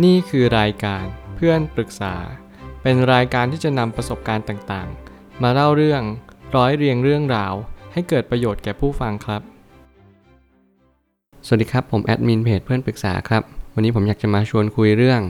นี่คือรายการเพื่อนปรึกษา เป็นรายการที่จะนำประสบการณ์ต่างๆ มาเล่าเรื่องร้อยเรียงเรื่องราว ให้เกิดประโยชน์แก่ผู้ฟังครับ สวัสดีครับ ผมแอดมินเพจเพื่อนปรึกษาครับ วันนี้ผมอยากจะมาชวนคุยเรื่อง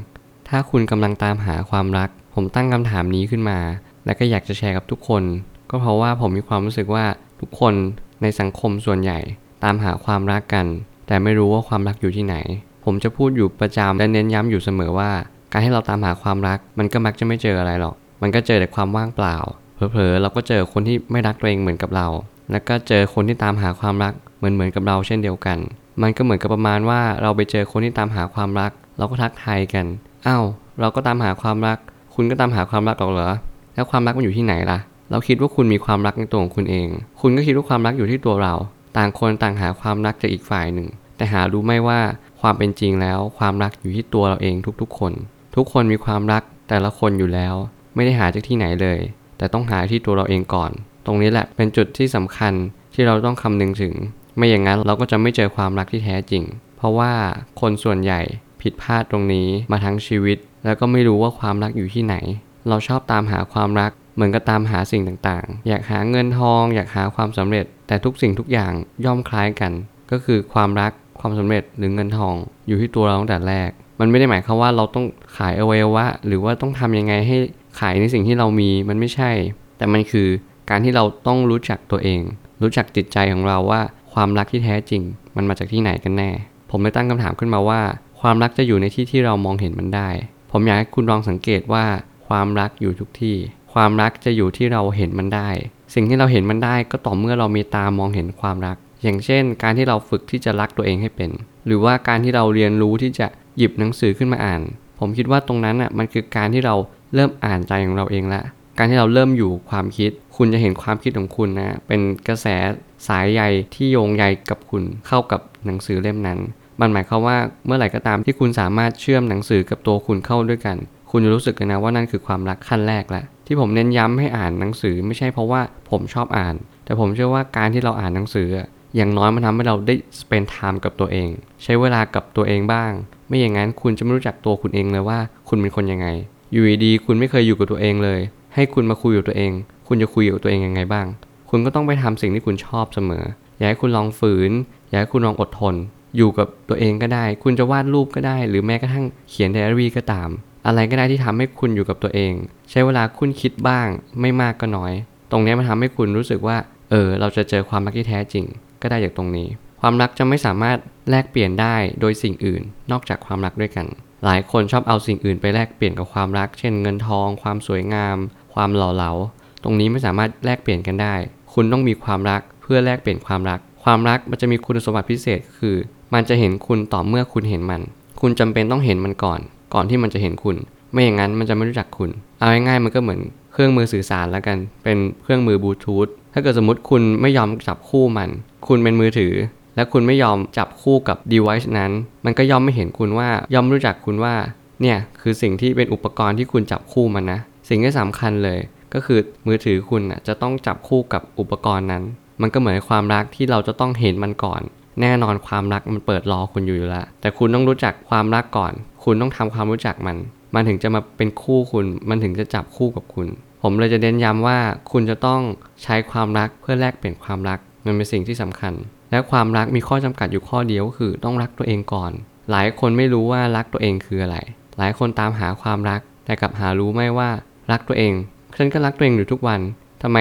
ถ้าคุณกำลังตามหาความรัก ผมตั้งคำถามนี้ขึ้นมา และก็อยากจะแชร์กับทุกคน ก็เพราะว่าผมมีความรู้สึกว่าทุกคนในสังคมส่วนใหญ่ ตามหาความรักกัน แต่ไม่รู้ว่าความรักอยู่ที่ไหน ผมจะพูดอยู่ประจำและเน้นย้ำอยู่เสมอว่า การให้เราตามหาความรัก มันก็มักจะไม่เจออะไรหรอก มันก็เจอแต่ความว่างเปล่า เผลอๆเราก็เจอคนที่ไม่รักตัวเองเหมือนกับเรา แล้วก็เจอคนที่ตามหาความรักเหมือนเหมือนกับเราเช่นเดียวกัน มันก็เหมือนกับประมาณว่าเราไปเจอคนที่ตามหาความรัก เราก็ทักทายกันอ้าวเราก็ตามหาความรัก คุณก็ตามหาความรักหรอกเหรอแล้วความรักมันอยู่ที่ไหนล่ะ เราคิดว่าคุณมีความรักในตัวของคุณเอง คุณก็คิดว่าความรักอยู่ที่ตัวเรา ต่างคนต่างหาความรักจากอีกฝ่ายหนึ่ง แต่หารู้ไหมว่าความเป็นจริงแล้ว ความรักอยู่ที่ตัวเราเองทุกๆ คน ทุกคนมีความรักแต่ละคนอยู่แล้ว ไม่ได้หาจากที่ไหนเลย แต่ต้องหาที่ตัวเราเองก่อน ตรงนี้แหละเป็นจุดที่สำคัญที่เราต้องคำนึงถึง ไม่อย่างนั้นเราก็จะไม่เจอความรักที่แท้จริง เพราะว่าคนส่วนใหญ่ผิดพลาดตรงนี้มาทั้งชีวิต แล้วก็ไม่รู้ว่าความรักอยู่ที่ไหน เราชอบตามหาความรักเหมือนกับตามหาสิ่งต่างๆ อยากหาเงินทอง อยากหาความสำเร็จ แต่ทุกสิ่งทุกอย่างย่อมคล้ายกัน ก็คือความรัก ความสำเร็จหรือเงินทองอยู่ที่ตัวเราตั้งแต่แรก มันไม่ได้หมายความว่าเราต้องขายอวัยวะ หรือว่าต้องทำยังไงให้ขายในสิ่งที่เรามีมันไม่ใช่ แต่มันคือการที่เราต้องรู้จักตัวเอง รู้จักจิตใจของเราว่าความรักที่แท้จริง มันมาจากที่ไหนกันแน่ ผมเลยตั้งคำถามขึ้นมาว่า ความรักจะอยู่ในที่ที่เรามองเห็นมันได้ ผมอยากให้คุณลองสังเกตว่าความรักอยู่ทุกที่ ความรักจะอยู่ที่เราเห็นมันได้ สิ่งที่เราเห็นมันได้ก็ต่อเมื่อเรามีตามองเห็นความรัก อย่างเช่น การที่เราฝึกที่จะรักตัวเองให้เป็น หรือว่าการที่เราเรียนรู้ที่จะหยิบหนังสือขึ้นมาอ่าน ผมคิดว่าตรงนั้นอะมันคือการที่เราเริ่มอ่านใจของเราเองละการที่เราเริ่มอยู่ความคิด คุณจะเห็นความคิดของคุณนะเป็นกระแสสายใยที่โยงใยกับคุณเข้ากับหนังสือเล่มนั้น มันหมายความว่าเมื่อไหร่ก็ตามที่คุณสามารถเชื่อมหนังสือกับตัวคุณเข้าด้วยกัน คุณจะรู้สึกเลยนะว่านั่นคือความรักขั้นแรกล้วที่ผมเน้นย้ำให้อ่านหนังสือไม่ใช่เพราะว่าผมชอบอ่าน แต่ผมเชื่อว่าการที่เราอ่านหนังสือ อย่างน้อยมันทำให้เราได้ spend time กับตัวเอง ใช้เวลากับตัวเองบ้าง ไม่อย่างนั้นคุณจะไม่รู้จักตัวคุณเองเลยว่า คุณเป็นคนยังไง อยู่ดีคุณไม่เคยอยู่กับตัวเองเลย ให้คุณมาคุยกับตัวเอง คุณจะคุยกับตัวเองยังไงบ้าง คุณก็ต้องไปทำสิ่งที่คุณชอบเสมอ อยากให้คุณลองฝืน อยากให้คุณลองอดทน อยู่กับตัวเองก็ได้ คุณจะวาดรูปก็ได้ หรือแม้กระทั่งเขียนไดอารี่ก็ตาม อะไรก็ได้ที่ทำให้คุณอยู่กับตัวเอง ใช้เวลาคุณคิดบ้าง ไม่มากก็น้อย ตรงนี้มันทำให้คุณรู้สึกว่า เออ เราจะเจอความรักที่แท้จริง ก็ได้จากตรงนี้ ความรักจะไม่สามารถแลกเปลี่ยนได้โดยสิ่งอื่น นอกจากความรักด้วยกัน หลายคนชอบเอาสิ่งอื่นไปแลกเปลี่ยนกับความรัก เช่นเงินทอง ความสวยงาม ความหล่อเหลา ตรงนี้ไม่สามารถแลกเปลี่ยนกันได้ คุณต้องมีความรักเพื่อแลกเปลี่ยนความรัก ความรักมันจะมีคุณสมบัติพิเศษ คือ มันจะเห็นคุณต่อเมื่อคุณเห็นมัน คุณจำเป็นต้องเห็นมันก่อน ก่อนที่มันจะเห็นคุณ ไม่อย่างนั้นมันจะไม่รู้จักคุณ เอาง่ายๆมันก็เหมือนเครื่องมือสื่อสารแล้วกัน เป็นเครื่องมือบลูทูธ ถ้าเกิดสมมติคุณไม่ยอมจับคู่มัน คุณเป็นมือถือ และคุณไม่ยอมจับคู่กับ device นั้น มันก็ย่อมไม่เห็นคุณว่าย่อมรู้จักคุณว่า เนี่ยคือสิ่งที่เป็นอุปกรณ์ที่คุณจับคู่มันนะ สิ่งที่สำคัญเลย ก็คือมือถือคุณจะต้องจับคู่กับอุปกรณ์นั้น มันก็เหมือนความรักที่เราจะต้องเห็นมันก่อน แน่นอนความรักมันเปิดรอคุณอยู่แล้ว แต่คุณต้องรู้จักความรักก่อน คุณต้องทำความรู้จักมัน มันถึงจะมาเป็นคู่คุณ มันถึงจะจับคู่กับคุณ ผมเลยจะเน้นย้ำว่าคุณจะต้องใช้ความรักเพื่อแลกเปลี่ยนความรักมันเป็นสิ่งที่สำคัญ และความรักมีข้อจำกัดอยู่ข้อเดียวก็คือต้องรักตัวเองก่อน หลายคนไม่รู้ว่ารักตัวเองคืออะไร หลายคนตามหาความรัก แต่กลับหารู้ไม่ว่ารักตัวเอง ฉันก็รักตัวเองอยู่ทุกวันทำไม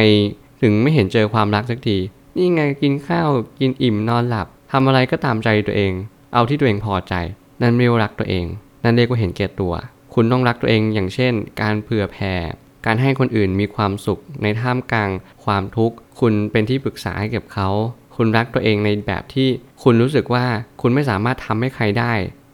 ถึงไม่เห็นเจอความรักสักที นี่ไงกินข้าวกินอิ่มนอนหลับทำอะไรก็ตามใจตัวเอง เอาที่ตัวเองพอใจ นั่นเรียกว่รักตัวเอง นั่นเรียกว่าเห็นแก่ตัว คุณต้องรักตัวเองอย่างเช่น การเผื่อแผ่ การให้คนอื่นมีความสุขในท่ามกลางความทุกข์ คุณเป็นที่ปรึกษาให้กับเขา คุณรักตัวเองในแบบที่คุณรู้สึกว่าคุณไม่สามารถทำให้ใครได้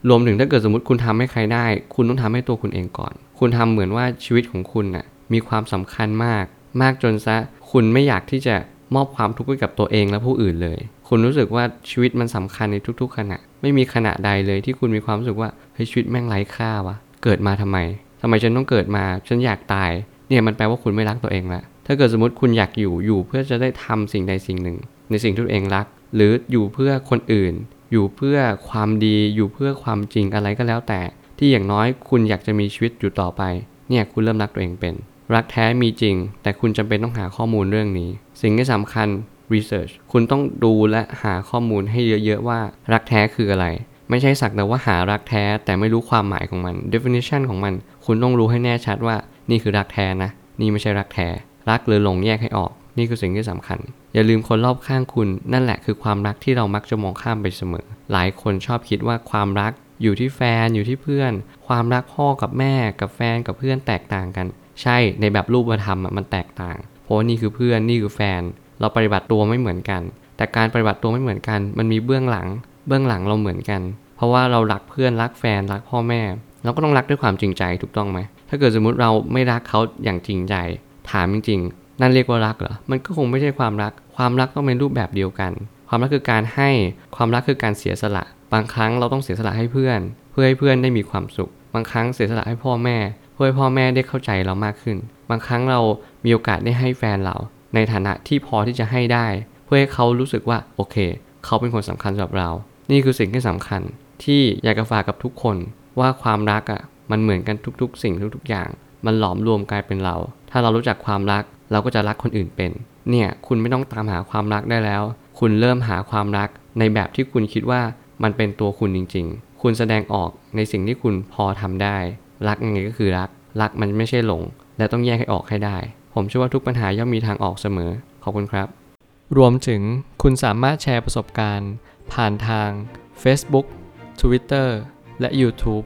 รวมถึงถ้าเกิดสมมติคุณทำให้ใครได้ คุณต้องทำให้ตัวคุณเองก่อน คุณทำเหมือนว่าชีวิตของคุณน่ะมีความสำคัญมาก มากจนซะ คุณไม่อยากที่จะมอบความทุกข์ให้กับตัวเองและผู้อื่นเลย คุณรู้สึกว่าชีวิตมันสำคัญในทุก ๆ ขณะ ไม่มีขณะใดเลยที่คุณมีความรู้สึกว่าเฮ้ยชีวิตแม่งไร้ค่าวะ เกิดมาทำไมทำไมฉันต้องเกิดมา ฉันอยากตาย เนี่ยมันแปลว่าคุณไม่รักตัวเองละถ้าเกิดสมมติคุณอยากอยู่อยู่เพื่อจะได้ทำสิ่งใดสิ่งหนึ่ง ในสิ่งที่ตัวเองรัก หรืออยู่เพื่อคนอื่น อยู่เพื่อความดีอยู่เพื่อความจริงอะไรก็แล้วแต่ ที่อย่างน้อยคุณอยากจะมีชีวิตอยู่ต่อไป เนี่ยคุณเริ่มรักตัวเองเป็น รักแท้มีจริง แต่คุณจำเป็นต้องหาข้อมูลเรื่องนี้ สิ่งที่สำคัญ research คุณต้องดูและหาข้อมูลให้เยอะๆว่า รักแท้คืออะไร ไม่ใช่สักแต่ว่าหารักแท้แต่ไม่รู้ความหมายของมัน definition ของมัน คุณต้องรู้ให้แน่ชัดว่า นี่คือรักแท้นะ นี่ไม่ใช่รักแท้ รักหรือหลงแยกให้ออก นี่คือสิ่งที่สำคัญ อย่าลืมคนรอบข้างคุณ นั่นแหละคือความรักที่เรามักจะมองข้ามไปเสมอ หลายคนชอบคิดว่าความรักอยู่ที่แฟนอยู่ที่เพื่อน ความรักพ่อกับแม่ กับแฟนกับเพื่อนแตกต่างกัน ใช่ในแบบรูปธรรมมันแตกต่าง เพราะว่านี่คือเพื่อนนี่คือแฟน เราปฏิบัติตัวไม่เหมือนกัน แต่การปฏิบัติตัวไม่เหมือนกัน มันมีเบื้องหลัง เบื้องหลังเราเหมือนกัน เพราะว่าเรารักเพื่อนรักแฟนรักพ่อแม่ เราก็ต้องรักด้วยความจริงใจถูกต้องไหม ถ้าเกิดสมมุติเราไม่รักเขาอย่างจริงใจ ถามจริงๆ นั่นเรียกว่ารักเหรอ มันก็คงไม่ใช่ความรัก ความรักต้องเป็นรูปแบบเดียวกัน ความรักคือการให้ ความรักคือการเสียสละ บางครั้งเราต้องเสียสละให้เพื่อน เพื่อให้เพื่อนได้มีความสุข บางครั้งเสียสละให้พ่อแม่ เพื่อให้พ่อแม่ได้เข้าใจเรามากขึ้น บางครั้งเรามีโอกาสได้ให้แฟนเรา ในฐานะที่พอที่จะให้ได้ เพื่อให้เขารู้สึกว่าโอเค เขาเป็นคนสำคัญสำหรับเรา นี่คือสิ่งที่สำคัญที่อยากจะฝากกับทุกคนว่าความรักอะ มันเหมือนกันทุกๆ สิ่งทุกๆ อย่าง มันหลอมรวมกลายเป็นเรา ถ้าเรารู้จักความรัก เราก็จะรักคนอื่นเป็น เนี่ยคุณไม่ต้องตามหาความรักได้แล้ว คุณเริ่มหาความรักในแบบที่คุณคิดว่ามันเป็นตัวคุณจริง ๆ คุณแสดงออกในสิ่งที่คุณพอทำได้ รักยังไงก็คือรัก รักมันไม่ใช่หลง และต้องแยกให้ออกให้ได้ ผมเชื่อว่าทุกปัญหาย่อมมีทางออกเสมอ ขอบคุณครับ รวมถึงคุณสามารถแชร์ประสบการณ์ ผ่านทาง Facebook Twitter และ YouTube